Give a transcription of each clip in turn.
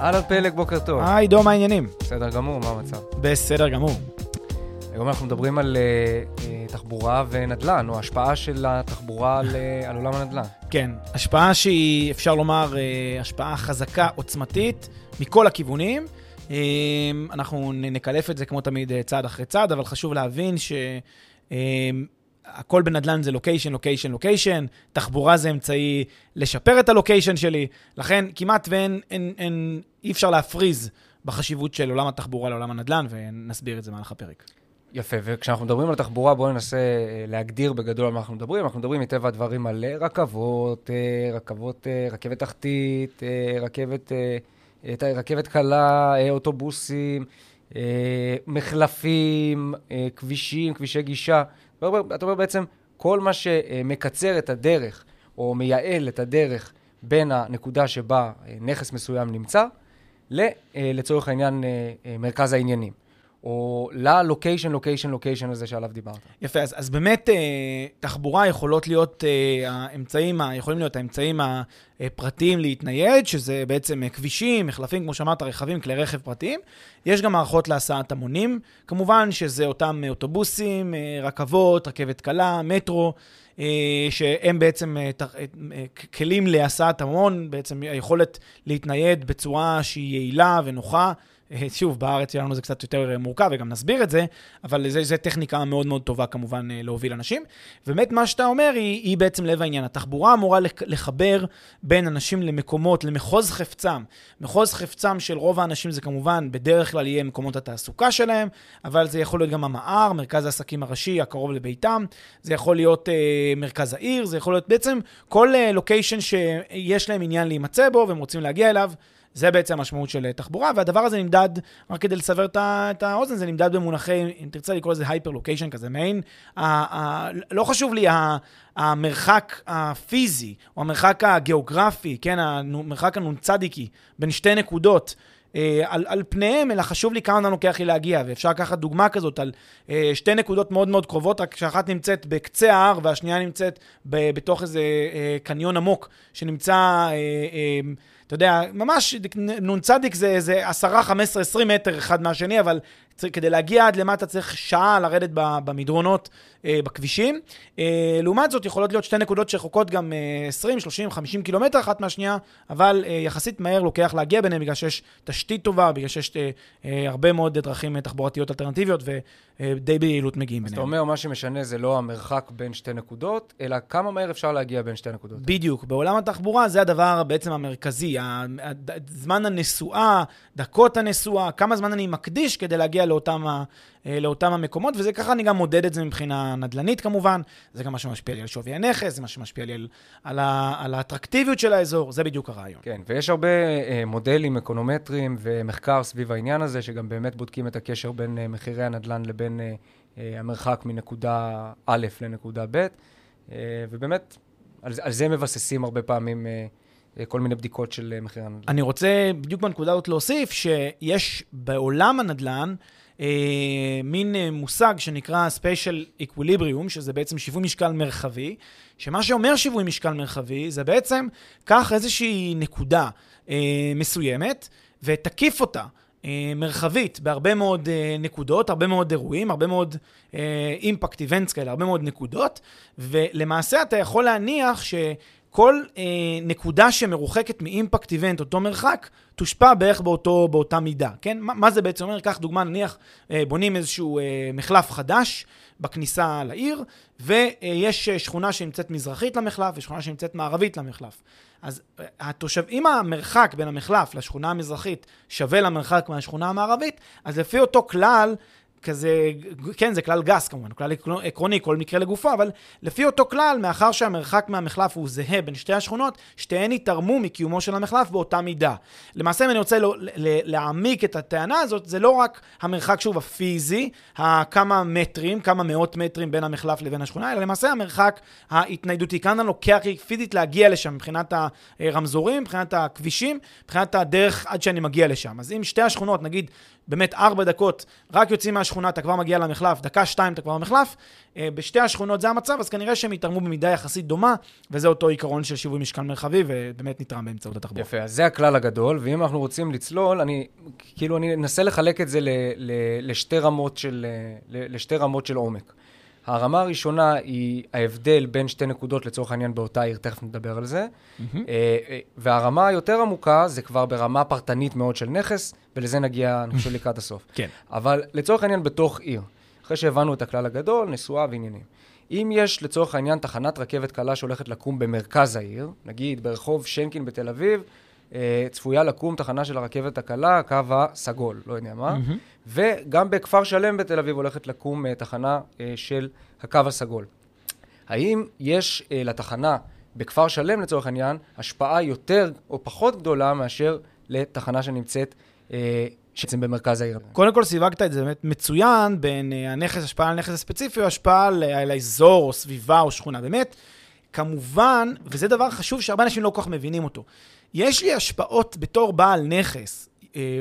אהלן פלג, בוקר טוב. היי, עידו, מה העניינים? בסדר גמור, מה המצב? בסדר גמור. היום אנחנו מדברים על אה, אה, תחבורה ונדל"ן, או השפעה של התחבורה על, אה, על עולם הנדל"ן. כן, השפעה שהיא, אפשר לומר, אה, השפעה חזקה, עוצמתית, מכל הכיוונים. אה, אנחנו נקלף את זה כמו תמיד צעד אחרי צעד, אבל חשוב להבין ש... אה, הכל בנדל"ן זה location, location, location, תחבורה זה אמצעי לשפר את ה location שלי, לכן כמעט ואין, אין, אין, אי אפשר להפריז בחשיבות של עולם התחבורה לעולם הנדל"ן, ונסביר את זה במהלך הפרק. יפה, וכשאנחנו מדברים על תחבורה, בואו ננסה אה, להגדיר בגדול על מה אנחנו מדברים. אנחנו מדברים מטבע הדברים על אה, רכבות, אה, רכבות, רכבת תחתית, רכבת, רכבת קלה, אוטובוסים, מחלפים, כבישים, כבישי גישה. אתה אומר בעצם, כל מה שמקצר את הדרך, או מייעל את הדרך בין הנקודה שבה נכס מסוים נמצא, לצורך העניין מרכז העניינים. או ללוקיישן, לוקיישן, לוקיישן הזה שעליו דיברת. יפה, אז, אז באמת אה, תחבורה יכולות להיות אה, האמצעים, יכולים להיות האמצעים הפרטיים להתנייד, שזה בעצם אה, כבישים, מחלפים, כמו שאמרת, רכבים, כלי רכב פרטיים. יש גם מערכות להסעת המונים, כמובן שזה אותם אוטובוסים, רכבות, רכבת קלה, מטרו. שהם בעצם כלים להסעת המון, בעצם היכולת להתנייד בצורה שהיא יעילה ונוחה. אה, שוב, בארץ שלנו זה קצת יותר אה, מורכב, וגם נסביר את זה, אבל זו טכניקה מאוד מאוד טובה כמובן אה, להוביל אנשים. ובאמת, מה שאתה אומר היא, היא בעצם לב העניין. התחבורה אמורה לחבר בין אנשים למקומות, למחוז חפצם. מחוז חפצם של רוב האנשים זה כמובן, בדרך כלל יהיה מקומות התעסוקה שלהם, אבל זה יכול להיות גם המע"ר, מרכז העסקים הראשי הקרוב לביתם, זה יכול להיות אה, מרכז העיר, זה יכול להיות בעצם כל לוקיישן אה, שיש להם עניין להימצא בו והם רוצים להגיע אליו. זה בעצם המשמעות של אה, תחבורה, והדבר הזה נמדד, רק כדי לסבר את האוזן, זה נמדד במונחי, אם תרצה לקרוא לזה הייפר לוקיישן כזה, מעין, לא חשוב לי המרחק הפיזי, או המרחק הגיאוגרפי, כן, המרחק הנ"צדיקי בין שתי נקודות. אה, על, על פניהם, אלא חשוב לי כמה זמן לוקח לי להגיע, ואפשר לקחת דוגמה כזאת על אה, שתי נקודות מאוד מאוד קרובות, רק שאחת נמצאת בקצה ההר והשנייה נמצאת בתוך איזה קניון עמוק, שנמצא... אתה יודע, ממש נ"צ זה איזה 10, 15, 20 מטר אחד מהשני, אבל כדי להגיע עד למטה צריך שעה לרדת במדרונות, אה, בכבישים. אה, לעומת זאת, יכולות להיות שתי נקודות שרחוקות גם 20, 30, 50 קילומטר אחת מהשנייה, אבל אה, יחסית מהר לוקח להגיע ביניהם בגלל שיש תשתית טובה, בגלל שיש הרבה מאוד דרכים תחבורתיות אלטרנטיביות ודי ביעילות מגיעים ביניהם. אז אתה אומר, מה שמשנה זה לא המרחק בין שתי נקודות, אלא כמה מהר אפשר להגיע בין שתי נקודות. בדיוק. בעולם התחבורה זה הדבר בעצם המרכזי. זמן הנסועה, דקות הנסועה, כמה זמן אני מקדיש כדי להגיע לאותם, אה, לאותם המקומות, וזה ככה אני גם מודד את זה מבחינה נדל"נית כמובן, זה גם מה שמשפיע לי על שווי הנכס, זה מה שמשפיע לי על, על, ה, על האטרקטיביות של האזור, זה בדיוק הרעיון. כן, ויש הרבה אה, מודלים אקונומטריים ומחקר סביב העניין הזה, שגם באמת בודקים את הקשר בין אה, מחירי הנדל"ן לבין אה, אה, המרחק מנקודה א' לנקודה ב', אה, ובאמת, על, על זה מבססים הרבה פעמים... אה, כל מיני בדיקות של אה, מחיר הנדל"ן. אני רוצה בדיוק בנקודה הזאת להוסיף שיש בעולם הנדל"ן אה, מין אה, מושג שנקרא Special Equilibrium, שזה בעצם שיווי משקל מרחבי, שמה שאומר שיווי משקל מרחבי זה בעצם, קח איזושהי נקודה אה, מסוימת ותקיף אותה. אה, מרחבית בהרבה מאוד אה, נקודות, הרבה מאוד אירועים, הרבה מאוד אימפקט איבנטס כאלה, הרבה מאוד נקודות, ולמעשה אתה יכול להניח ש... כל אה, נקודה שמרוחקת מאימפקט איבנט, אותו מרחק, תושפע בערך באותו, באותה מידה, כן? מה, מה זה בעצם אומר? קח דוגמה, נניח אה, בונים איזשהו אה, מחלף חדש בכניסה לעיר, ויש אה, שכונה שנמצאת מזרחית למחלף ושכונה שנמצאת מערבית למחלף. אז אה, התושב, אם המרחק בין המחלף לשכונה המזרחית שווה למרחק מהשכונה המערבית, אז לפי אותו כלל, כזה, כן, זה כלל גס כמובן, כלל עקרוני, כל מקרה לגופו, אבל לפי אותו כלל, מאחר שהמרחק מהמחלף הוא זהה בין שתי השכונות, שתיהן יתרמו מקיומו של המחלף באותה מידה. למעשה, אם אני רוצה להעמיק את הטענה הזאת, זה לא רק המרחק, שוב, הפיזי, הכמה מטרים, כמה מאות מטרים בין המחלף לבין השכונה, אלא למעשה המרחק ההתניידותי. כאן אני לוקח פיזית להגיע לשם מבחינת הרמזורים, מבחינת הכבישים, מבחינת הדרך עד שאני מגיע לשם. אז אם שתי השכונות, נגיד, באמת ארבע דקות, רק יוצאים מהשכונה, אתה כבר מגיע למחלף, דקה, שתיים, אתה כבר במחלף. אה, בשתי השכונות זה המצב, אז כנראה שהם יתרמו במידה יחסית דומה, וזה אותו עיקרון של שיווי משקל מרחבי, ובאמת נתרם באמצעות התחבורה. יפה, אז זה הכלל הגדול, ואם אנחנו רוצים לצלול, אני, כאילו, אני אנסה לחלק את זה ל, ל, לשתי, רמות של, ל, לשתי רמות של עומק. הרמה הראשונה היא ההבדל בין שתי נקודות לצורך העניין באותה עיר, תכף נדבר על זה. Mm-hmm. והרמה היותר עמוקה זה כבר ברמה פרטנית מאוד של נכס, ולזה נגיע, אני חושב, לקראת הסוף. כן. אבל לצורך העניין בתוך עיר, אחרי שהבנו את הכלל הגדול, נשואה ועניינים. אם יש לצורך העניין תחנת רכבת קלה שהולכת לקום במרכז העיר, נגיד ברחוב שנקין בתל אביב, צפויה לקום תחנה של הרכבת הקלה, הקו הסגול, לא יודע מה. Mm-hmm. וגם בכפר שלם בתל אביב הולכת לקום uh, תחנה uh, של הקו הסגול. האם יש לתחנה בכפר שלם, לצורך העניין, השפעה יותר או פחות גדולה מאשר לתחנה שנמצאת uh, בעצם במרכז העיר. קודם כל סיווגת את זה באמת מצוין בין הנכס, השפעה על הנכס הספציפי, או השפעה על, על האזור, או סביבה, או שכונה. באמת, כמובן, וזה דבר חשוב שהרבה אנשים לא כל כך מבינים אותו, יש לי השפעות בתור בעל נכס,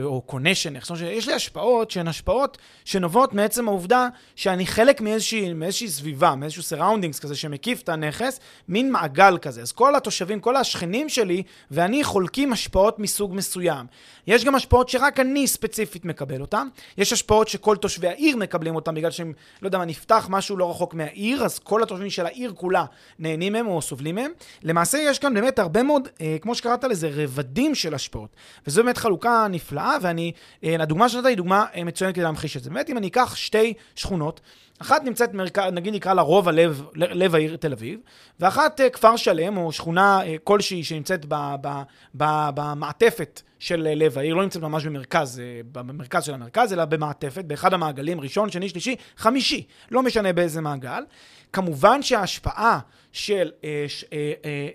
או קונה של נכס, יש לי השפעות שהן השפעות שנובעות מעצם העובדה שאני חלק מאיזושהי, מאיזושהי סביבה, מאיזשהו surroundings כזה שמקיף את הנכס, מין מעגל כזה. אז כל התושבים, כל השכנים שלי ואני חולקים השפעות מסוג מסוים. יש גם השפעות שרק אני ספציפית מקבל אותן. יש השפעות שכל תושבי העיר מקבלים אותן בגלל שהם, לא יודע מה, נפתח משהו לא רחוק מהעיר, אז כל התושבים של העיר כולה נהנים מהם או סובלים מהם. למעשה יש כאן באמת הרבה מאוד, אה, כמו שקראת לזה, רבדים של השפעות. וזו באמת חלוקה נפלאה, ואני, אה, הדוגמה שנתת היא דוגמה אה, מצוינת כדי להמחיש את זה. באמת, אם אני אקח שתי שכונות, אחת נמצאת, מרכז, נגיד נקרא לה רוב הלב, לב העיר תל אביב, ואחת אה, כפר שלם, או שכונה כלשהי שנמצאת ב, ב, ב, במעטפת של לב העיר, לא נמצאת ממש במרכז, במרכז של המרכז, אלא במעטפת, באחד המעגלים, ראשון, שני, שלישי, חמישי, לא משנה באיזה מעגל. כמובן שההשפעה של,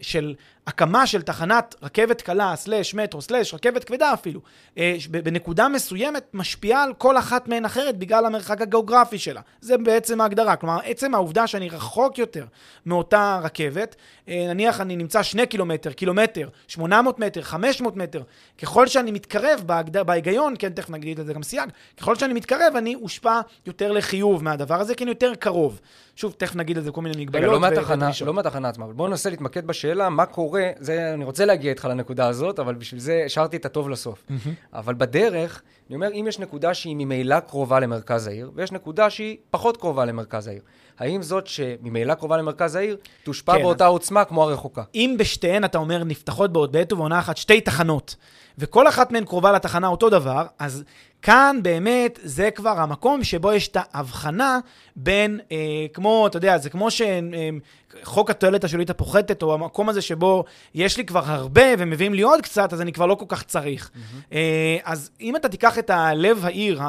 של הקמה של תחנת רכבת קלה, סלש מטרו, סלש רכבת כבדה אפילו, אה, בנקודה מסוימת משפיעה על כל אחת מהן אחרת בגלל המרחק הגיאוגרפי שלה. זה בעצם ההגדרה. כלומר, עצם העובדה שאני רחוק יותר מאותה רכבת, אה, נניח אני נמצא שני קילומטר, קילומטר, 800 מטר, 500 מטר, ככל שאני מתקרב בהגד... בהיגיון, כן, תכף נגיד את זה גם סייג, ככל שאני מתקרב אני אושפע יותר לחיוב מהדבר הזה, כי אני יותר קרוב. שוב, תכף נגיד את זה כל מיני מגבלות. רגע, לא מהתחנה, לא מהתחנה עצמה, אבל בואו ננסה להתמקד בשאלה מה קורה, זה, אני רוצה להגיע איתך לנקודה הזאת, אבל בשביל זה השארתי את הטוב לסוף. Mm-hmm. אבל בדרך, אני אומר, אם יש נקודה שהיא ממילא קרובה למרכז העיר, ויש נקודה שהיא פחות קרובה למרכז העיר, האם זאת שממילא קרובה למרכז העיר, תושפע כן, באותה עוצמה כמו הרחוקה? אם בשתיהן, אתה אומר, נפתחות בעת ובעונה אחת שתי תחנות, וכל אחת מהן קרובה לתחנה אותו דבר, אז כאן באמת זה כבר המקום שבו יש את ההבחנה בין, אה, כמו, אתה יודע, זה כמו שחוק אה, התועלת השולית הפוחתת, או המקום הזה שבו יש לי כבר הרבה ומביאים לי עוד קצת, אז אני כבר לא כל כך צריך. Mm-hmm. אה, אז אם אתה תיקח את הלב העיר,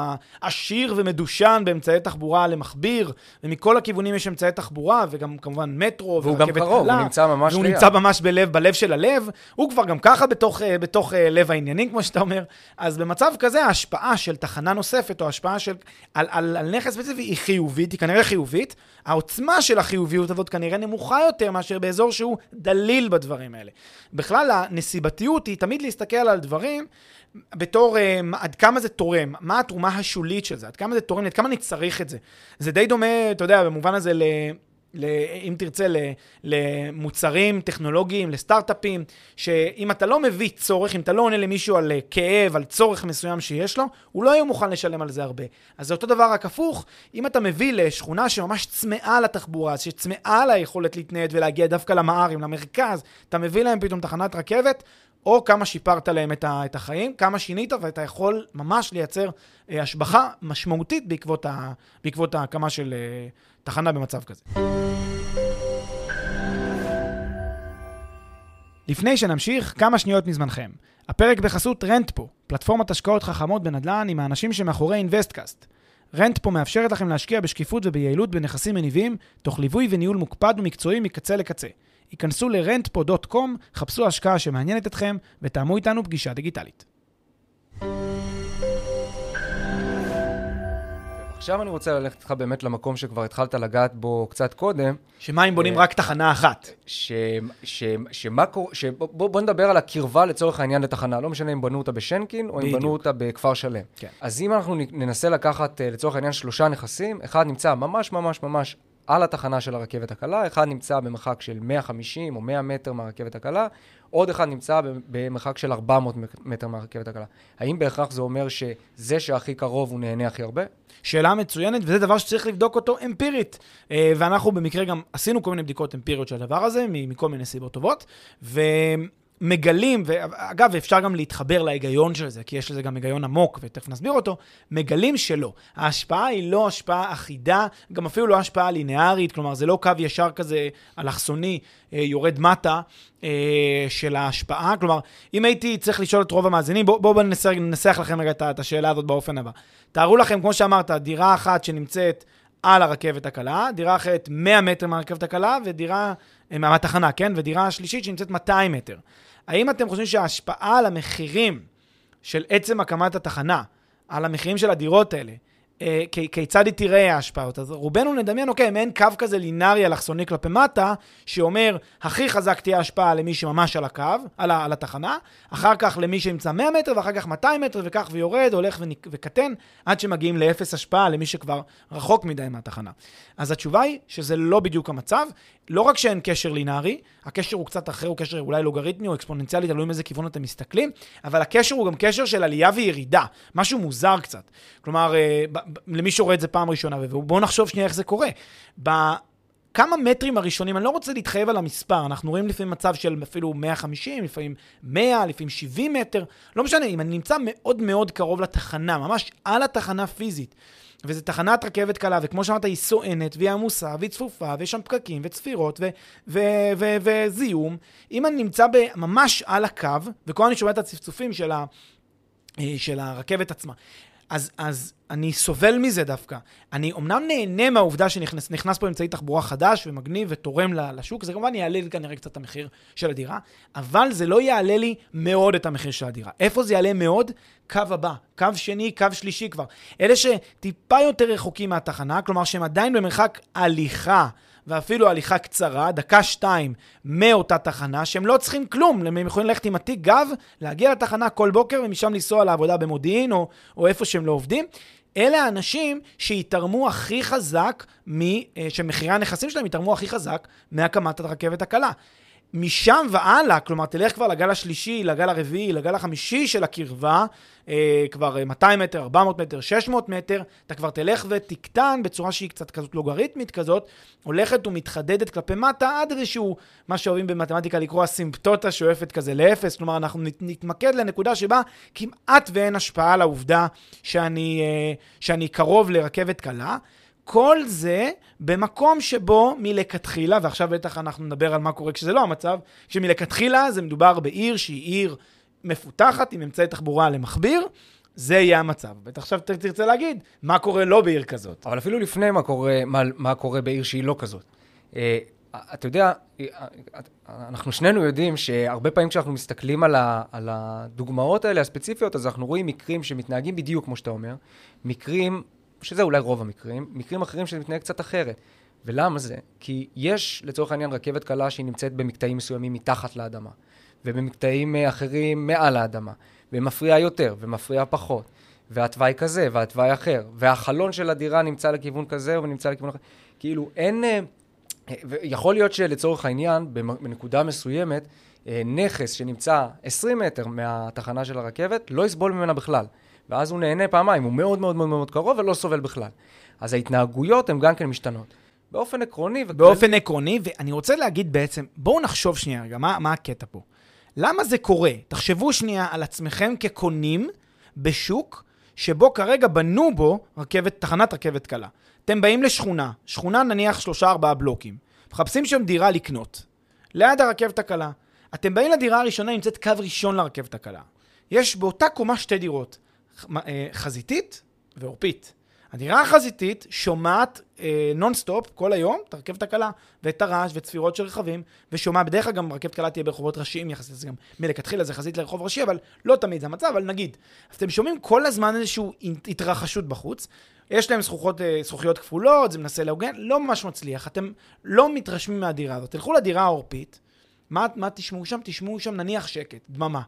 העשיר ומדושן באמצעי תחבורה למכביר, ומכל הכיוונים יש אמצעי תחבורה, וגם כמובן מטרו, והוא גם קרוב, קלה, הוא נמצא ממש והוא ליד. נמצא ממש בלב, בלב של הלב, הוא כבר גם ככה בתוך, אה, בתוך אה, לב העניינים, כמו שאתה אומר. אז במצב כזה, ההשפעה של תחנה נוספת, או השפעה של, על, על, על נכס ספציפי, היא חיובית, היא כנראה חיובית. העוצמה של החיוביות הזאת כנראה נמוכה יותר מאשר באזור שהוא דליל בדברים האלה. בכלל, הנסיבתיות היא תמיד להסתכל על דברים בתור uh, עד כמה זה תורם, מה התרומה השולית של זה, עד כמה זה תורם, עד כמה אני צריך את זה. זה די דומה, אתה יודע, במובן הזה ל... אם תרצה, למוצרים טכנולוגיים, לסטארט-אפים, שאם אתה לא מביא צורך, אם אתה לא עונה למישהו על כאב, על צורך מסוים שיש לו, הוא לא יהיה מוכן לשלם על זה הרבה. אז זה אותו דבר רק הפוך, אם אתה מביא לשכונה שממש צמאה לתחבורה, שצמאה ליכולת להתנייד ולהגיע דווקא למערים, למרכז, אתה מביא להם פתאום תחנת רכבת, או כמה שיפרת להם את, ה, את החיים, כמה שינית, ואתה יכול ממש לייצר אה, השבחה משמעותית בעקבות, ה, בעקבות ההקמה של אה, תחנה במצב כזה. לפני שנמשיך, כמה שניות מזמנכם. הפרק בחסות רנטפו, פלטפורמת השקעות חכמות בנדל"ן עם האנשים שמאחורי אינוויסטקאסט. רנטפו מאפשרת לכם להשקיע בשקיפות וביעילות בנכסים מניבים, תוך ליווי וניהול מוקפד ומקצועי מקצה לקצה. היכנסו ל-rentpo.com, חפשו השקעה שמעניינת אתכם ותאמו איתנו פגישה דיגיטלית. עכשיו אני רוצה ללכת איתך באמת למקום שכבר התחלת לגעת בו קצת קודם. שמה אם בונים אה, רק תחנה אחת? ש, ש, שמה קורה, בוא, בוא נדבר על הקרבה לצורך העניין לתחנה, לא משנה אם בנו אותה בשנקין או אם בנו אותה בכפר שלם. כן. אז אם אנחנו ננסה לקחת אה, לצורך העניין שלושה נכסים, אחד נמצא ממש ממש ממש על התחנה של הרכבת הקלה, אחד נמצא במרחק של 150 או 100 מטר מהרכבת הקלה, עוד אחד נמצא במרחק של 400 מטר מהרכבת הקלה. האם בהכרח זה אומר שזה שהכי קרוב הוא נהנה הכי הרבה? שאלה מצוינת, וזה דבר שצריך לבדוק אותו אמפירית. אה, ואנחנו במקרה גם עשינו כל מיני בדיקות אמפיריות של הדבר הזה, מכל מיני סיבות טובות, ו... מגלים, ואגב, אפשר גם להתחבר להיגיון של זה, כי יש לזה גם היגיון עמוק, ותכף נסביר אותו, מגלים שלא. ההשפעה היא לא השפעה אחידה, גם אפילו לא השפעה לינארית, כלומר, זה לא קו ישר כזה אלכסוני, אה, יורד מטה, אה, של ההשפעה. כלומר, אם הייתי צריך לשאול את רוב המאזינים, בואו בוא, בוא ננסח לכם רגע את השאלה הזאת באופן הבא. תארו לכם, כמו שאמרת, דירה אחת שנמצאת על הרכבת הקלה, דירה אחרת 100 מטר מהרכבת הקלה, ודירה, מהתחנה, כן? ודירה שלישית שנמצאת 200 מטר. האם אתם חושבים שההשפעה על המחירים של עצם הקמת התחנה, על המחירים של הדירות האלה, אה, כיצד היא תראה ההשפעות. אז רובנו נדמיין, אוקיי, מעין קו כזה לינארי אלכסוני כלפי מטה, שאומר, הכי חזק תהיה השפעה למי שממש על הקו, על, ה, על התחנה, אחר כך למי שנמצא 100 מטר, ואחר כך 200 מטר, וכך ויורד, הולך וקטן, עד שמגיעים לאפס השפעה למי שכבר רחוק מדי מהתחנה. אז התשובה היא שזה לא בדיוק המצב. לא רק שאין קשר לינארי, הקשר הוא קצת אחר, הוא קשר אולי לוגריתמי או אקספוננציאלי, תלוי מאיזה כיוון אתם מסתכלים, אבל הקשר הוא גם קשר של עלייה וירידה, משהו מוזר קצת. כלומר, אה, למי שרואה את זה פעם ראשונה, ובואו נחשוב שנייה איך זה קורה. בכמה מטרים הראשונים, אני לא רוצה להתחייב על המספר, אנחנו רואים לפעמים מצב של אפילו 150, לפעמים 100, לפעמים 70 מטר, לא משנה, אם אני נמצא מאוד מאוד קרוב לתחנה, ממש על התחנה פיזית, וזו תחנת רכבת קלה, וכמו שאמרת, היא סואנת, והיא עמוסה, והיא צפופה, ויש שם פקקים, וצפירות, וזיהום. אם אני נמצא ממש על הקו, וכל אני שומע את הצפצופים של, ה, אה, של הרכבת עצמה, אז, אז אני סובל מזה דווקא. אני אומנם נהנה מהעובדה שנכנס פה אמצעי תחבורה חדש ומגניב ותורם לשוק, זה כמובן יעלה לי כנראה קצת את המחיר של הדירה, אבל זה לא יעלה לי מאוד את המחיר של הדירה. איפה זה יעלה מאוד? קו הבא, קו שני, קו שלישי כבר. אלה שטיפה יותר רחוקים מהתחנה, כלומר שהם עדיין במרחק הליכה. ואפילו הליכה קצרה, דקה-שתיים מאותה תחנה, שהם לא צריכים כלום, הם יכולים ללכת עם התיק גב, להגיע לתחנה כל בוקר ומשם לנסוע לעבודה במודיעין או, או איפה שהם לא עובדים. אלה האנשים שיתרמו הכי חזק, מ, אה, שמחירי הנכסים שלהם יתרמו הכי חזק מהקמת הרכבת הקלה. משם והלאה, כלומר, תלך כבר לגל השלישי, לגל הרביעי, לגל החמישי של הקרבה, אה, כבר 200 מטר, 400 מטר, 600 מטר, אתה כבר תלך ותקטן בצורה שהיא קצת כזאת לוגריתמית כזאת, הולכת ומתחדדת כלפי מטה עד איזשהו, מה שאוהבים במתמטיקה לקרוא אסימפטוטה שואפת כזה לאפס, כלומר, אנחנו נתמקד לנקודה שבה כמעט ואין השפעה על העובדה שאני, אה, שאני קרוב לרכבת קלה. כל זה במקום שבו מלכתחילה, ועכשיו בטח אנחנו נדבר על מה קורה כשזה לא המצב, שמלכתחילה זה מדובר בעיר שהיא עיר מפותחת עם אמצעי תחבורה למכביר, זה יהיה המצב. בטח עכשיו תרצה להגיד, מה קורה לא בעיר כזאת. אבל אפילו לפני מה קורה, מה, מה קורה בעיר שהיא לא כזאת. אה, אתה יודע, אה, אנחנו שנינו יודעים שהרבה פעמים כשאנחנו מסתכלים על, ה, על הדוגמאות האלה הספציפיות, אז אנחנו רואים מקרים שמתנהגים בדיוק כמו שאתה אומר, מקרים שזה אולי רוב המקרים, מקרים אחרים שזה מתנהג קצת אחרת. ולמה זה? כי יש לצורך העניין רכבת קלה שהיא נמצאת במקטעים מסוימים מתחת לאדמה, ובמקטעים אה, אחרים מעל האדמה, ומפריעה יותר ומפריעה פחות, והתוואי כזה והתוואי אחר, והחלון של הדירה נמצא לכיוון כזה ונמצא לכיוון אחר. כאילו אין, אה, ויכול להיות שלצורך העניין, בנקודה מסוימת, אה, נכס שנמצא 20 מטר מהתחנה של הרכבת, לא יסבול ממנה בכלל. ואז הוא נהנה פעמיים, הוא מאוד מאוד מאוד מאוד קרוב ולא סובל בכלל. אז ההתנהגויות הן גם כן משתנות. באופן עקרוני... וכלל... באופן עקרוני, ואני רוצה להגיד בעצם, בואו נחשוב שנייה רגע, מה, מה הקטע פה? למה זה קורה? תחשבו שנייה על עצמכם כקונים בשוק שבו כרגע בנו בו רכבת, תחנת רכבת קלה. אתם באים לשכונה, שכונה נניח שלושה ארבעה בלוקים, מחפשים שם דירה לקנות, ליד הרכבת הקלה. אתם באים לדירה הראשונה, נמצאת קו ראשון לרכבת הקלה. יש באותה קומה שתי דירות, חזיתית ועורפית. הדירה החזיתית שומעת אה, נונסטופ כל היום את הרכבת הקלה, ואת הרעש וצפירות של רכבים, ושומעת, בדרך כלל גם רכבת קלה תהיה ברחובות ראשיים יחסית, זה גם מלכתחילה זה חזית לרחוב ראשי, אבל לא תמיד זה המצב, אבל נגיד. אז אתם שומעים כל הזמן איזושהי התרחשות בחוץ, יש להם זכוכות, אה, זכוכיות כפולות, זה מנסה להוגן, לא ממש מצליח, אתם לא מתרשמים מהדירה הזאת. תלכו לדירה העורפית, מה, מה תשמעו שם? תשמעו שם נניח שקט, דממה.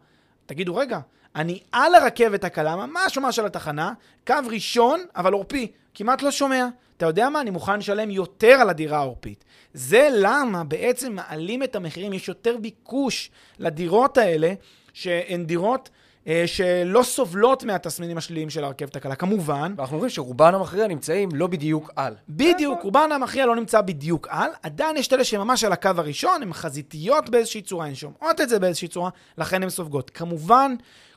תגידו, רגע, אני על הרכבת הקלה, ממש ממש על התחנה, קו ראשון, אבל עורפי. כמעט לא שומע. אתה יודע מה? אני מוכן לשלם יותר על הדירה העורפית. זה למה בעצם מעלים את המחירים, יש יותר ביקוש לדירות האלה, שהן דירות... אה, שלא סובלות מהתסמינים השליליים של הרכבת הקלה, כמובן. ואנחנו רואים שרובן המכריע נמצאים לא בדיוק על. בדיוק, רובן המכריע לא נמצא בדיוק על. עדיין יש את אלה שממש על הקו הראשון, הן חזיתיות באיזושהי צורה, הן שומעות את זה באיזושהי צורה, לכן הן סופגות. כמובן,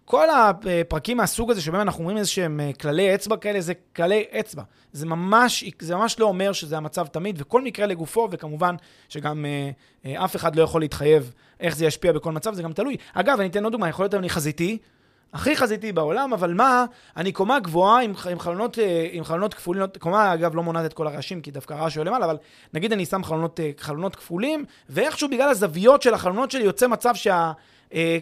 כל הפרקים מהסוג הזה, שבהם אנחנו אומרים איזה שהם אה, כללי אצבע כאלה, זה כללי אצבע. זה ממש, זה ממש לא אומר שזה המצב תמיד, וכל מקרה לגופו, וכמובן שגם אה, אה, אף אחד לא יכול להתחייב איך זה ישפיע בכל מצב, זה גם תלוי. אגב, אני אתן עוד דוגמה, יכול להיות אני חזיתי, הכי חזיתי בעולם, אבל מה, אני קומה גבוהה עם, עם, חלונות, אה, עם חלונות כפולים, קומה אגב לא מונעת את כל הרעשים, כי דווקא הרעש עולה למעלה, אבל נגיד אני שם חלונות, חלונות כפולים, ואיכשהו בגלל הזוויות של החלונות שלי יוצא מצב שה... אה,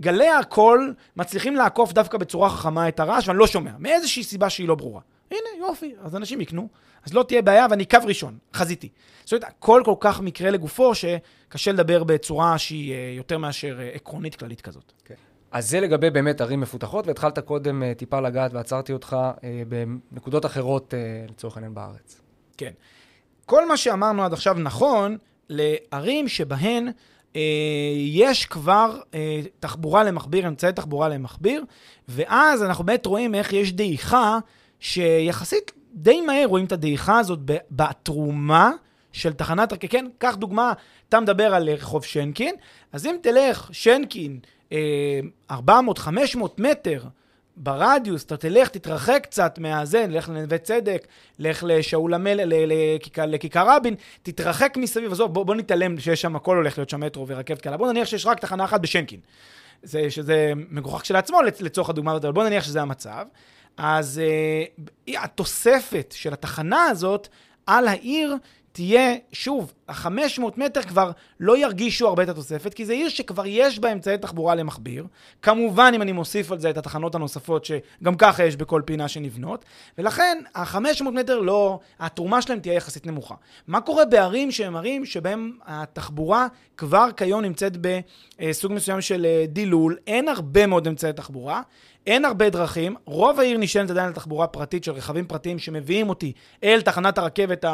גלי הקול מצליחים לעקוף דווקא בצורה חכמה את הרעש, ואני לא שומע, מאיזושהי סיבה שהיא לא ברורה. הנה, יופי, אז אנשים יקנו, אז לא תהיה בעיה, ואני קו ראשון, חזיתי. זאת אומרת, הכל כל כך מקרה לגופו, שקשה לדבר בצורה שהיא יותר מאשר עקרונית כללית כזאת. Okay. כן. אז זה לגבי באמת ערים מפותחות, והתחלת קודם טיפה לגעת ועצרתי אותך בנקודות אחרות, לצורך העניין, בארץ. כן. כל מה שאמרנו עד עכשיו נכון לערים שבהן יש כבר uh, תחבורה למכביר, אמצעי תחבורה למכביר, ואז אנחנו באמת רואים איך יש דעיכה שיחסית די מהר רואים את הדעיכה הזאת בתרומה של תחנת רכבת. כן, קח דוגמה, אתה מדבר על רחוב שנקין, אז אם תלך שנקין, 400-500 מטר ברדיוס, אתה תלך, תתרחק קצת מהזה, לך לנווה צדק, לך לשאול המלך, לכיכר, לכיכר רבין, תתרחק מסביב, עזוב, בוא, בוא נתעלם שיש שם, הכל הולך להיות שם מטרו ורכבת קלה. בוא נניח שיש רק תחנה אחת בשנקין. זה, שזה מגוחך כשלעצמו לצורך הדוגמה הזאת, אבל בוא נניח שזה המצב. אז uh, התוספת של התחנה הזאת על העיר תהיה, שוב, ה-500 מטר כבר לא ירגישו הרבה את התוספת, כי זו עיר שכבר יש בה אמצעי תחבורה למכביר. כמובן, אם אני מוסיף על זה את התחנות הנוספות, שגם ככה יש בכל פינה שנבנות, ולכן ה-500 מטר לא, התרומה שלהם תהיה יחסית נמוכה. מה קורה בערים שהם ערים שבהם התחבורה כבר כיום נמצאת בסוג מסוים של אה, דילול, אין הרבה מאוד אמצעי תחבורה, אין הרבה דרכים, רוב העיר נשענת עדיין על תחבורה פרטית של רכבים פרטיים שמביאים אותי אל תחנת הרכבת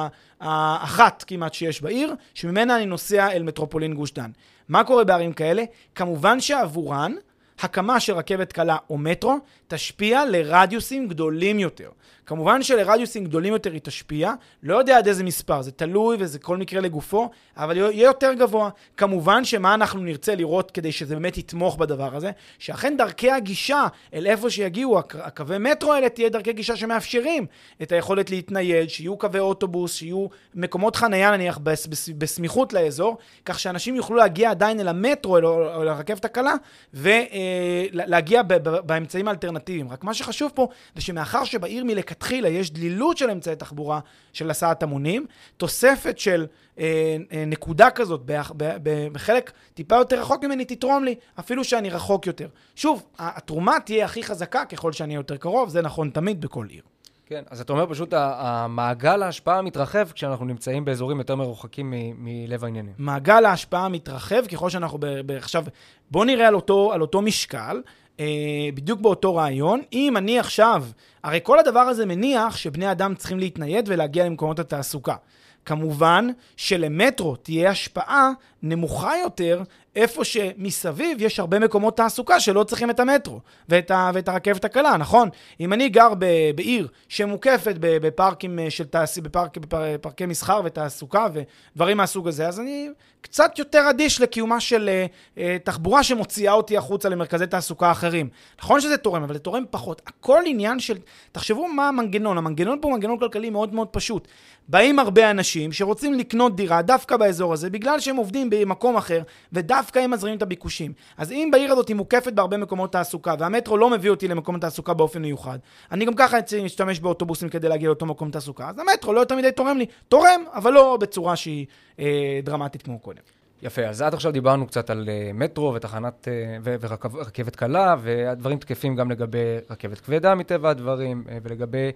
האחת כמעט שיש בעיר, שממנה אני נוסע אל מטרופולין גוש דן. מה קורה בערים כאלה? כמובן שעבורן, הקמה של רכבת קלה או מטרו תשפיע לרדיוסים גדולים יותר. כמובן שלרדיוסים גדולים יותר היא תשפיע, לא יודע עד איזה מספר, זה תלוי וזה כל מקרה לגופו, אבל יהיה יותר גבוה. כמובן שמה אנחנו נרצה לראות כדי שזה באמת יתמוך בדבר הזה, שאכן דרכי הגישה אל איפה שיגיעו הקווי מטרו האלה תהיה דרכי גישה שמאפשרים את היכולת להתנייד, שיהיו קווי אוטובוס, שיהיו מקומות חנייה נניח בס, בס, בסמיכות לאזור, כך שאנשים יוכלו להגיע עדיין אל המטרו או אל הרכבת הקלה ולהגיע אה, באמצעים האלטרנטיביים. רק מה שחשוב פה זה שמאחר שבעיר מלכתחילה מלכתחילה יש דלילות של אמצעי תחבורה של הסעת המונים, תוספת של אה, אה, נקודה כזאת בחלק טיפה יותר רחוק ממני תתרום לי, אפילו שאני רחוק יותר. שוב, התרומה תהיה הכי חזקה ככל שאני יותר קרוב, זה נכון תמיד בכל עיר. כן, אז אתה אומר פשוט, המעגל ההשפעה מתרחב כשאנחנו נמצאים באזורים יותר מרוחקים מלב העניינים. מעגל ההשפעה מתרחב ככל שאנחנו ב... ב עכשיו, בואו נראה על אותו, על אותו משקל. אה, בדיוק באותו רעיון. אם אני עכשיו, הרי כל הדבר הזה מניח שבני אדם צריכים להתנייד ולהגיע למקומות התעסוקה. כמובן שלמטרו תהיה השפעה נמוכה יותר איפה שמסביב יש הרבה מקומות תעסוקה שלא צריכים את המטרו ואת, ה, ואת הרכבת הקלה, נכון? אם אני גר ב, בעיר שמוקפת בפארקים של תעשי, בפארק, בפארקי מסחר ותעסוקה ודברים מהסוג הזה, אז אני קצת יותר אדיש לקיומה של uh, uh, תחבורה שמוציאה אותי החוצה למרכזי תעסוקה אחרים. נכון שזה תורם, אבל זה תורם פחות. הכל עניין של... תחשבו מה המנגנון. המנגנון פה הוא מנגנון כלכלי מאוד מאוד פשוט. באים הרבה אנשים שרוצים לקנות דירה דווקא באזור הזה, בגלל שהם עובדים במקום אחר, ודווקא הם מזרימים את הביקושים. אז אם בעיר הזאת היא מוקפת בהרבה מקומות תעסוקה, והמטרו לא מביא אותי למקום תעסוקה באופן מיוחד, אני גם ככה אצלי להשתמש באוטובוסים כדי להגיע לאותו מקום תעסוקה, אז המטרו לא יותר מדי תורם לי. תורם, אבל לא בצורה שהיא אה, דרמטית כמו קודם. יפה, אז עד עכשיו דיברנו קצת על uh, מטרו ותחנת, uh, ורכבת קלה, והדברים תקפים גם לגבי רכבת כבדה מטבע הדברים, uh, ולגבי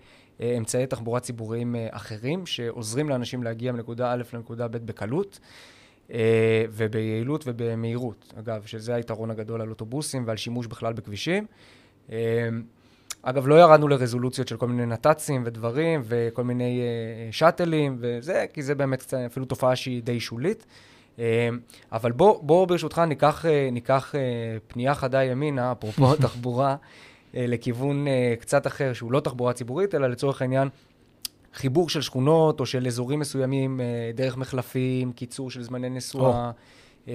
אמצעי תחבורה ציבוריים אחרים, שעוזרים לאנשים להגיע מנקודה א' לנקודה ב' בקלות, וביעילות ובמהירות. אגב, שזה היתרון הגדול על אוטובוסים ועל שימוש בכלל בכבישים. Uh, אגב, לא ירדנו לרזולוציות של כל מיני נת"צים ודברים, וכל מיני uh, שאטלים וזה, כי זה באמת אפילו תופעה שהיא די שולית. אבל בוא, בוא ברשותך ניקח, אה, ניקח אה, פנייה חדה ימינה, אפרופו תחבורה, אה, לכיוון קצת אחר, שהוא לא תחבורה ציבורית, אלא לצורך העניין חיבור של שכונות או של אזורים מסוימים דרך מחלפים, קיצור של זמני נסיעה. Oh.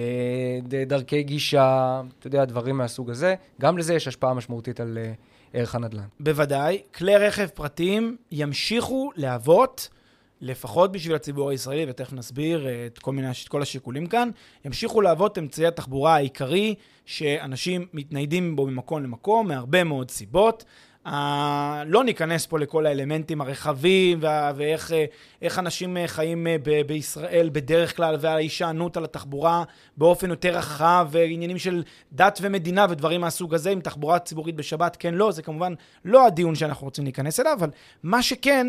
דרכי גישה, אתה יודע, דברים מהסוג הזה. גם לזה יש השפעה משמעותית על ערך הנדל"ן. בוודאי. כלי רכב פרטיים ימשיכו להוות לפחות בשביל הציבור הישראלי, ותכף נסביר אה, את כל, מיני, את כל השיקולים כאן, ימשיכו להוות אמצעי התחבורה העיקרי שאנשים מתניידים בו ממקום למקום, מהרבה מאוד סיבות. לא ניכנס פה לכל האלמנטים הרחבים ואיך uh, אנשים uh, חיים uh, ב- בישראל בדרך כלל וההישענות על התחבורה באופן יותר רחב ועניינים של דת ומדינה ודברים מהסוג הזה עם תחבורה ציבורית בשבת כן לא זה כמובן לא הדיון שאנחנו רוצים להיכנס אליו אבל מה שכן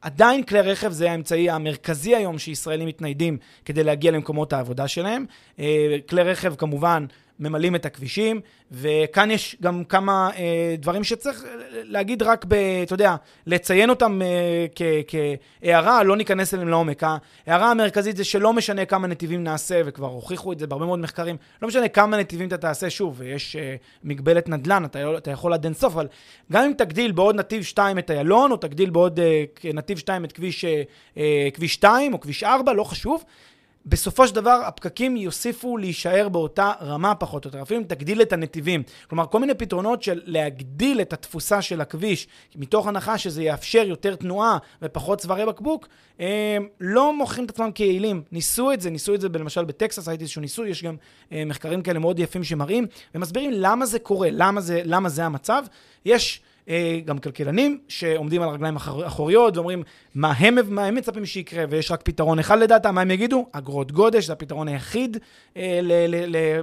עדיין כלי רכב זה האמצעי המרכזי היום שישראלים מתניידים כדי להגיע למקומות העבודה שלהם. אה, כלי רכב כמובן ממלאים את הכבישים, וכאן יש גם כמה אה, דברים שצריך להגיד רק, ב, אתה יודע, לציין אותם אה, כהערה, לא ניכנס אליהם לעומק. ההערה המרכזית זה שלא משנה כמה נתיבים נעשה, וכבר הוכיחו את זה בהרבה מאוד מחקרים, לא משנה כמה נתיבים אתה תעשה, שוב, יש אה, מגבלת נדל"ן, אתה, אתה יכול עד אינסוף, אבל גם אם תגדיל בעוד נתיב 2 את איילון, או תגדיל בעוד אה, נתיב 2 את כביש, אה, אה, כביש 2 או כביש 4, לא חשוב. בסופו של דבר הפקקים יוסיפו להישאר באותה רמה פחות או יותר, אפילו אם תגדיל את הנתיבים. כלומר, כל מיני פתרונות של להגדיל את התפוסה של הכביש, מתוך הנחה שזה יאפשר יותר תנועה ופחות צווארי בקבוק, הם לא מוכרים את עצמם כיעילים. ניסו את זה, ניסו את זה למשל בטקסס, הייתי איזשהו ניסוי, יש גם אה, מחקרים כאלה מאוד יפים שמראים, ומסבירים למה זה קורה, למה זה, למה זה המצב. יש... אה, גם כלכלנים שעומדים על רגליים אחוריות ואומרים מה הם, מה הם מצפים שיקרה, ויש רק פתרון אחד לדעתם, מה הם יגידו? אגרות גודש, זה הפתרון היחיד אה,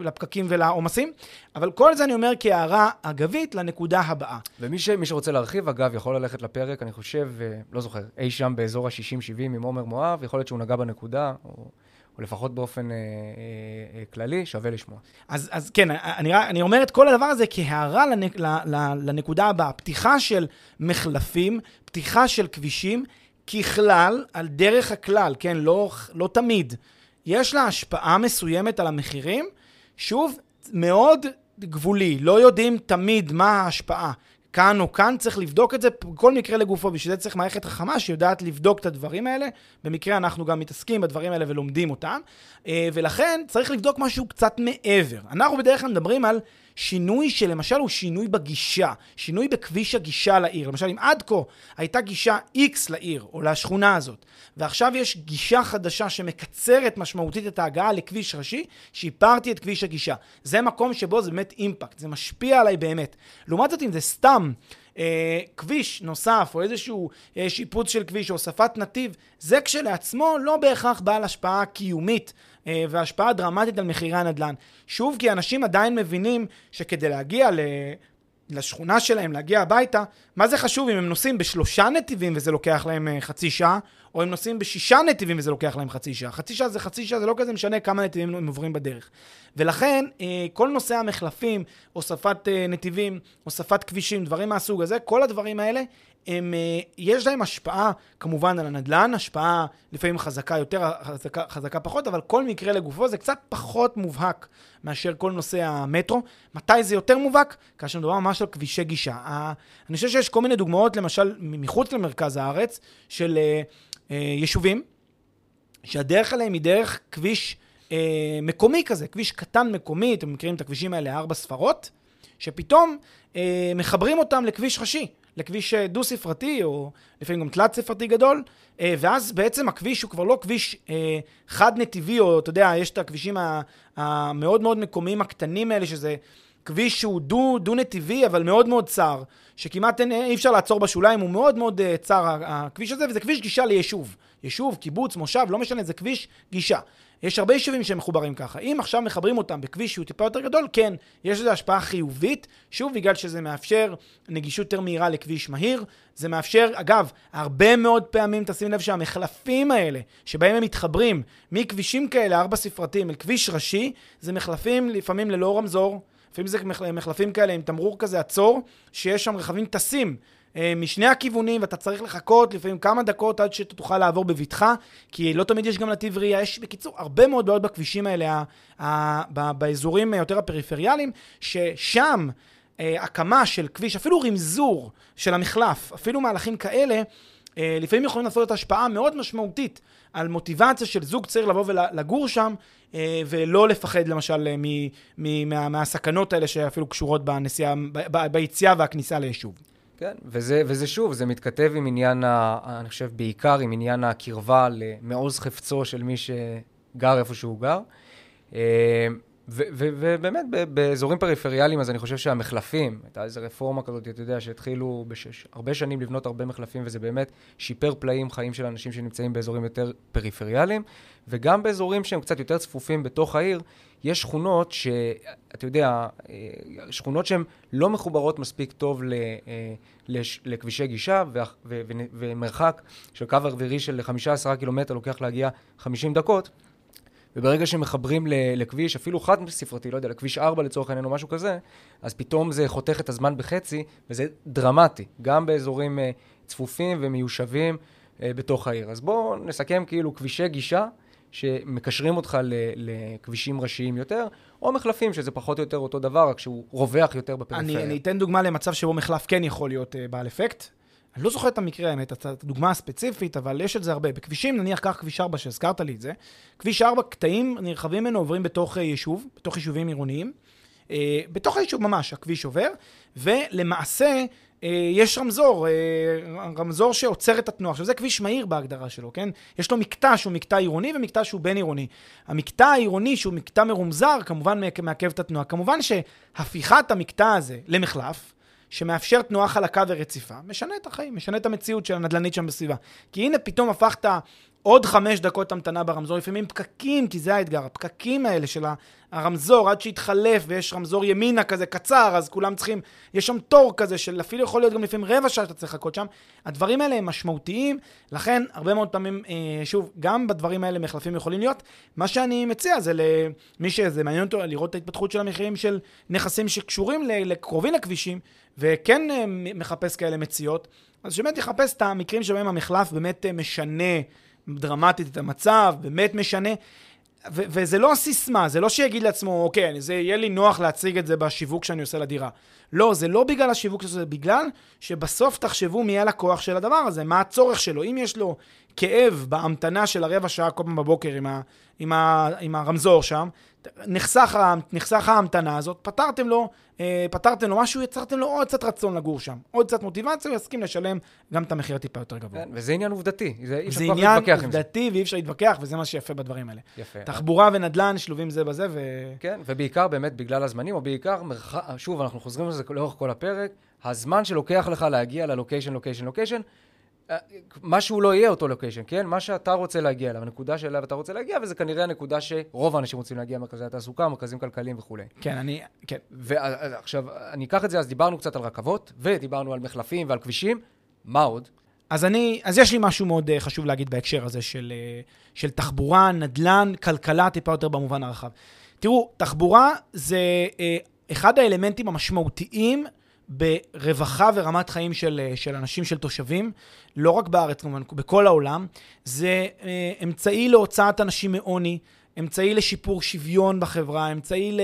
לפקקים ולעומסים. אבל כל זה אני אומר כהערה אגבית לנקודה הבאה. ומי ש, שרוצה להרחיב, אגב, יכול ללכת לפרק, אני חושב, אה, לא זוכר, אי שם באזור ה-60-70 עם עומר מואב, יכול להיות שהוא נגע בנקודה, או... או לפחות באופן אה, אה, אה, כללי, שווה לשמוע. אז, אז כן, אני, אני אומר את כל הדבר הזה כהערה לנק, לנקודה הבאה. פתיחה של מחלפים, פתיחה של כבישים, ככלל, על דרך הכלל, כן, לא, לא תמיד, יש לה השפעה מסוימת על המחירים. שוב, מאוד גבולי, לא יודעים תמיד מה ההשפעה. כאן או כאן, צריך לבדוק את זה, כל מקרה לגופו, בשביל זה צריך מערכת חכמה שיודעת לבדוק את הדברים האלה. במקרה אנחנו גם מתעסקים בדברים האלה ולומדים אותם, אה, ולכן צריך לבדוק משהו קצת מעבר. אנחנו בדרך כלל מדברים על שינוי שלמשל הוא שינוי בגישה, שינוי בכביש הגישה לעיר. למשל, אם עד כה הייתה גישה X לעיר או לשכונה הזאת, ועכשיו יש גישה חדשה שמקצרת משמעותית את ההגעה לכביש ראשי, שיפרתי את כביש הגישה. זה מקום שבו זה באמת אימפקט, זה משפיע עליי באמת. לעומת זאת, אם זה סתם... אה, כביש נוסף, או איזשהו אה, שיפוץ של כביש, או הוספת נתיב, זה כשלעצמו לא בהכרח בעל השפעה קיומית והשפעה דרמטית על מחירי הנדל"ן. שוב, כי אנשים עדיין מבינים שכדי להגיע ל... לשכונה שלהם, להגיע הביתה, מה זה חשוב אם הם נוסעים בשלושה נתיבים וזה לוקח להם uh, חצי שעה, או הם נוסעים בשישה נתיבים וזה לוקח להם חצי שעה. חצי שעה זה חצי שעה, זה לא כזה משנה כמה נתיבים הם עוברים בדרך. ולכן, uh, כל נושא המחלפים, הוספת נתיבים, הוספת כבישים, דברים מהסוג הזה, כל הדברים האלה הם, אה, יש להם השפעה כמובן על הנדל"ן, השפעה לפעמים חזקה יותר, חזקה, חזקה פחות, אבל כל מקרה לגופו זה קצת פחות מובהק מאשר כל נושא המטרו. מתי זה יותר מובהק? כאשר מדובר ממש על כבישי גישה. אני חושב שיש כל מיני דוגמאות, למשל, מחוץ למרכז הארץ, של אה, אה, יישובים, שהדרך עליהם היא דרך כביש אה, מקומי כזה, כביש קטן מקומי, אתם מכירים את הכבישים האלה, ארבע ספרות, שפתאום אה, מחברים אותם לכביש ראשי. לכביש אה, דו-ספרתי, או לפעמים גם תלת-ספרתי גדול, אה, ואז בעצם הכביש הוא כבר לא כביש אה, חד-נתיבי, או אתה יודע, יש את הכבישים המאוד מאוד מקומיים הקטנים האלה, שזה כביש שהוא דו, דו-נתיבי, אבל מאוד מאוד צר, שכמעט אין, אי אפשר לעצור בשוליים, הוא מאוד מאוד צר הכביש הזה, וזה כביש גישה ליישוב. יישוב, קיבוץ, מושב, לא משנה, זה כביש גישה. יש הרבה יישובים שהם מחוברים ככה. אם עכשיו מחברים אותם בכביש שהוא טיפה יותר גדול, כן, יש לזה השפעה חיובית, שוב, בגלל שזה מאפשר נגישות יותר מהירה לכביש מהיר. זה מאפשר, אגב, הרבה מאוד פעמים, תשים לב שהמחלפים האלה, שבהם הם מתחברים מכבישים כאלה, ארבע ספרתיים, אל כביש ראשי, זה מחלפים לפעמים ללא רמזור. לפעמים זה מחלפים כאלה עם תמרור כזה עצור, שיש שם רכבים טסים. אה, משני הכיוונים, ואתה צריך לחכות לפעמים כמה דקות עד שאתה תוכל לעבור בבטחה, כי לא תמיד יש גם נתיב ראייה. יש, בקיצור, הרבה מאוד בעיות בכבישים האלה, באזורים יותר הפריפריאליים, ששם אה, הקמה של כביש, אפילו רמזור של המחלף, אפילו מהלכים כאלה, אה, לפעמים יכולים לעשות את השפעה מאוד משמעותית על מוטיבציה של זוג צעיר לבוא ולגור שם, ולא לפחד למשל מהסכנות האלה שאפילו קשורות בנסיעה, ביציאה והכניסה ליישוב. כן, וזה, וזה שוב, זה מתכתב עם עניין, ה, אני חושב בעיקר עם עניין הקרבה למעוז חפצו של מי שגר איפה שהוא גר. אה, ובאמת, באזורים פריפריאליים, אז אני חושב שהמחלפים, הייתה איזו רפורמה כזאת, אתה יודע, שהתחילו בשש, הרבה שנים לבנות הרבה מחלפים, וזה באמת שיפר פלאים חיים של אנשים שנמצאים באזורים יותר פריפריאליים, וגם באזורים שהם קצת יותר צפופים בתוך העיר, יש שכונות שאתה יודע, אה, שכונות שהן לא מחוברות מספיק טוב ל, אה, לש, לכבישי גישה, ו, ו, ו, ומרחק של קו אווירי של 15 קילומטר לוקח להגיע 50 דקות. וברגע שמחברים לכביש, אפילו חד ספרתי, לא יודע, לכביש 4 לצורך העניין או משהו כזה, אז פתאום זה חותך את הזמן בחצי, וזה דרמטי, גם באזורים אה, צפופים ומיושבים בתוך העיר. אז בואו נסכם כאילו כבישי גישה. שמקשרים אותך לכבישים ראשיים יותר, או מחלפים, שזה פחות או יותר אותו דבר, רק שהוא רווח יותר בפריפריה. אני, אני אתן דוגמה למצב שבו מחלף כן יכול להיות uh, בעל אפקט. אני לא זוכר את המקרה, האמת, את הדוגמה הספציפית, אבל יש את זה הרבה. בכבישים, נניח קח כביש 4, שהזכרת לי את זה, כביש 4, קטעים נרחבים ממנו עוברים בתוך uh, יישוב, בתוך יישובים עירוניים. Uh, בתוך היישוב ממש, הכביש עובר, ולמעשה אה, יש רמזור, אה, רמזור שעוצר את התנועה. עכשיו, זה כביש מהיר בהגדרה שלו, כן? יש לו מקטע שהוא מקטע עירוני ומקטע שהוא בין עירוני. המקטע העירוני, שהוא מקטע מרומזר, כמובן מעכב את התנועה. כמובן שהפיכת המקטע הזה למחלף, שמאפשר תנועה חלקה ורציפה, משנה את החיים, משנה את המציאות של הנדל"נית שם בסביבה. כי הנה פתאום הפכת עוד חמש דקות המתנה ברמזור, לפעמים פקקים, כי זה האתגר, הפקקים האלה של הרמזור, עד שיתחלף ויש רמזור ימינה כזה קצר, אז כולם צריכים, יש שם תור כזה של אפילו יכול להיות גם לפעמים רבע שעה שאתה צריך לחכות שם. הדברים האלה הם משמעותיים, לכן הרבה מאוד פעמים, אה, שוב, גם בדברים האלה מחלפים יכולים להיות. מה שאני מציע זה למי שזה מעניין אותו לראות את ההתפתחות של המחירים של נכסים שקשורים לקרובים לכבישים, וכן אה, מחפש כאלה מציאות, אז שבאמת יחפש את המקרים שבהם המחלף באמת אה, משנה. דרמטית את המצב, באמת משנה. ו- וזה לא הסיסמה, זה לא שיגיד לעצמו, אוקיי, זה יהיה לי נוח להציג את זה בשיווק שאני עושה לדירה. לא, זה לא בגלל השיווק הזה, זה בגלל שבסוף תחשבו מי הלקוח של הדבר הזה, מה הצורך שלו. אם יש לו כאב בהמתנה של הרבע שעה כל פעם בבוקר עם, ה- עם, ה- עם הרמזור שם, נחסך, נחסך ההמתנה הזאת, פתרתם לו, אה, פתרתם לו משהו, יצרתם לו עוד קצת רצון לגור שם, עוד קצת מוטיבציה, הוא יסכים לשלם גם את המחיר הטיפה יותר גבוה. כן, וזה עניין עובדתי, זה אי אפשר להתווכח עם זה. זה עניין עובדתי ואי אפשר להתווכח, וזה מה שיפה בדברים האלה. יפה. תחבורה ונדל"ן שלובים זה בזה, ו... כן, ובעיקר באמת בגלל הזמנים, או בעיקר, מרח... שוב, אנחנו חוזרים לזה לאורך כל הפרק, הזמן שלוקח לך להגיע ללוקיישן, לוקיישן, לוקיישן, מה שהוא לא יהיה אותו לוקיישן, כן? מה שאתה רוצה להגיע אליו, הנקודה שאליו אתה רוצה להגיע, וזה כנראה הנקודה שרוב האנשים רוצים להגיע, מרכזי התעסוקה, מרכזים כלכליים וכולי. כן, אני, כן. ועכשיו, אני אקח את זה, אז דיברנו קצת על רכבות, ודיברנו על מחלפים ועל כבישים, מה עוד? אז אני, אז יש לי משהו מאוד uh, חשוב להגיד בהקשר הזה של, uh, של תחבורה, נדל"ן, כלכלה, טיפה יותר במובן הרחב. תראו, תחבורה זה uh, אחד האלמנטים המשמעותיים ברווחה ורמת חיים של, של אנשים, של תושבים, לא רק בארץ כמובן, בכל העולם. זה אה, אמצעי להוצאת אנשים מעוני, אמצעי לשיפור שוויון בחברה, אמצעי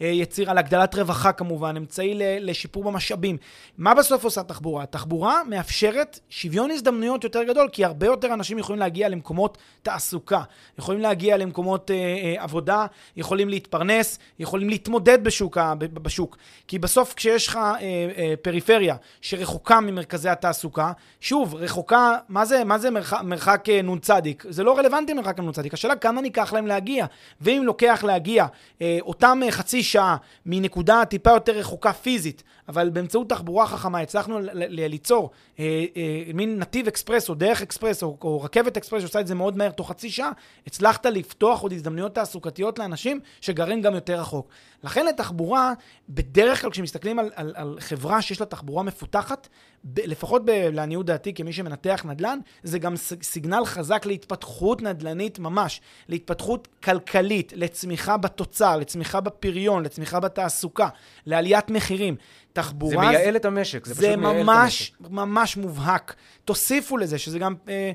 ליצירה, להגדלת רווחה כמובן, אמצעי לשיפור במשאבים. מה בסוף עושה תחבורה? תחבורה מאפשרת שוויון הזדמנויות יותר גדול, כי הרבה יותר אנשים יכולים להגיע למקומות תעסוקה, יכולים להגיע למקומות אה, אה, עבודה, יכולים להתפרנס, יכולים להתמודד בשוק, בשוק. כי בסוף כשיש לך אה, אה, פריפריה שרחוקה ממרכזי התעסוקה, שוב, רחוקה, מה זה, מה זה מרחק, מרחק אה, נ"צ? זה לא רלוונטי מרחק נ"צ, השאלה כמה ניקח להם להגיע. ואם לוקח להגיע אה, אותם אה, חצי שעה מנקודה טיפה יותר רחוקה פיזית, אבל באמצעות תחבורה חכמה הצלחנו ליצור אה, אה, מין נתיב אקספרס או דרך אקספרס או, או רכבת אקספרס שעושה את זה מאוד מהר תוך חצי שעה, הצלחת לפתוח עוד הזדמנויות תעסוקתיות לאנשים שגרים גם יותר רחוק. לכן לתחבורה, בדרך כלל כשמסתכלים על, על, על חברה שיש לה תחבורה מפותחת, ב, לפחות ב, לעניות דעתי כמי שמנתח נדל"ן, זה גם סיגנל חזק להתפתחות נדל"נית ממש, להתפתחות כלכלית, לצמיחה בתוצר, לצמיחה בפריון, לצמיחה בתעסוקה, לעליית מחירים. תחבורה... זה מייעל את המשק, זה, זה פשוט מייעל ממש, את המשק. זה ממש מובהק. תוסיפו לזה שזה גם אה,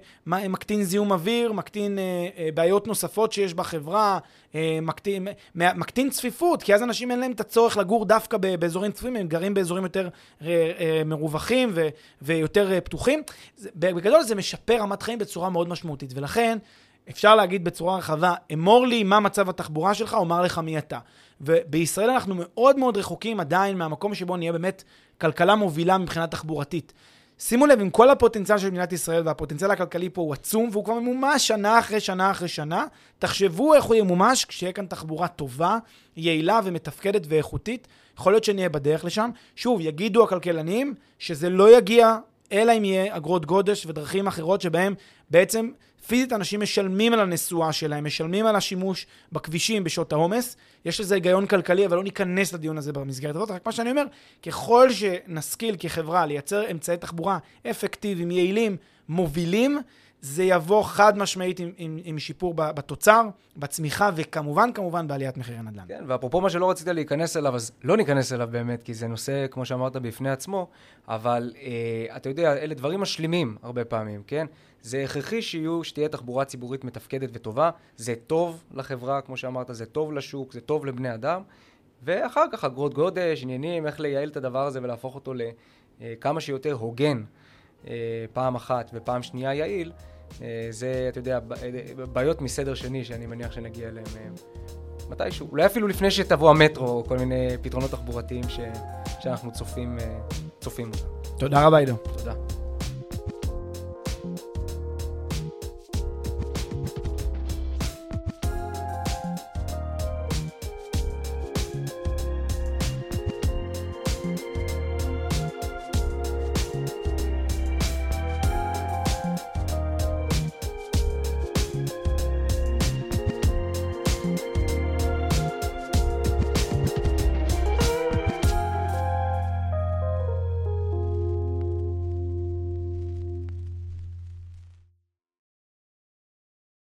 מקטין זיהום אוויר, מקטין אה, אה, בעיות נוספות שיש בחברה, אה, מקטין, מקטין צפיפות, כי אז אנשים אין להם את הצורך לגור דווקא באזורים צפויים, הם גרים באזורים יותר אה, אה, מרווחים ו, ויותר אה, פתוחים. זה, בגדול זה משפר רמת חיים בצורה מאוד משמעותית, ולכן... אפשר להגיד בצורה רחבה, אמור לי מה מצב התחבורה שלך, אומר לך מי אתה. ובישראל אנחנו מאוד מאוד רחוקים עדיין מהמקום שבו נהיה באמת כלכלה מובילה מבחינה תחבורתית. שימו לב, עם כל הפוטנציאל של מדינת ישראל, והפוטנציאל הכלכלי פה הוא עצום, והוא כבר ממומש שנה אחרי שנה אחרי שנה, תחשבו איך הוא ימומש כשיהיה כאן תחבורה טובה, יעילה ומתפקדת ואיכותית. יכול להיות שנהיה בדרך לשם. שוב, יגידו הכלכלנים שזה לא יגיע אלא אם יהיה אגרות גודש ודרכים אחרות שבהם בעצם פיזית אנשים משלמים על הנסועה שלהם, משלמים על השימוש בכבישים בשעות העומס. יש לזה היגיון כלכלי, אבל לא ניכנס לדיון הזה במסגרת הזאת. רק מה שאני אומר, ככל שנשכיל כחברה לייצר אמצעי תחבורה אפקטיביים, יעילים, מובילים, זה יבוא חד משמעית עם, עם, עם שיפור בתוצר, בצמיחה, וכמובן, כמובן, בעליית מחירי הנדל"ן. כן, ואפרופו מה שלא רצית להיכנס אליו, אז לא ניכנס אליו באמת, כי זה נושא, כמו שאמרת, בפני עצמו, אבל אה, אתה יודע, אלה דברים משלימים הרבה פעמים, כן? זה הכרחי שיהיו, שתהיה תחבורה ציבורית מתפקדת וטובה, זה טוב לחברה, כמו שאמרת, זה טוב לשוק, זה טוב לבני אדם, ואחר כך אגרות גודש, עניינים, איך לייעל את הדבר הזה ולהפוך אותו לכמה אה, שיותר הוגן. אה, פעם אחת ופעם שנייה יעיל, אה, זה, אתה יודע, בעיות מסדר שני שאני מניח שנגיע אליהם מתישהו. אולי אפילו לפני שתבוא המטרו, או כל מיני פתרונות תחבורתיים ש... שאנחנו צופים, צופים. תודה רבה, עידו. תודה.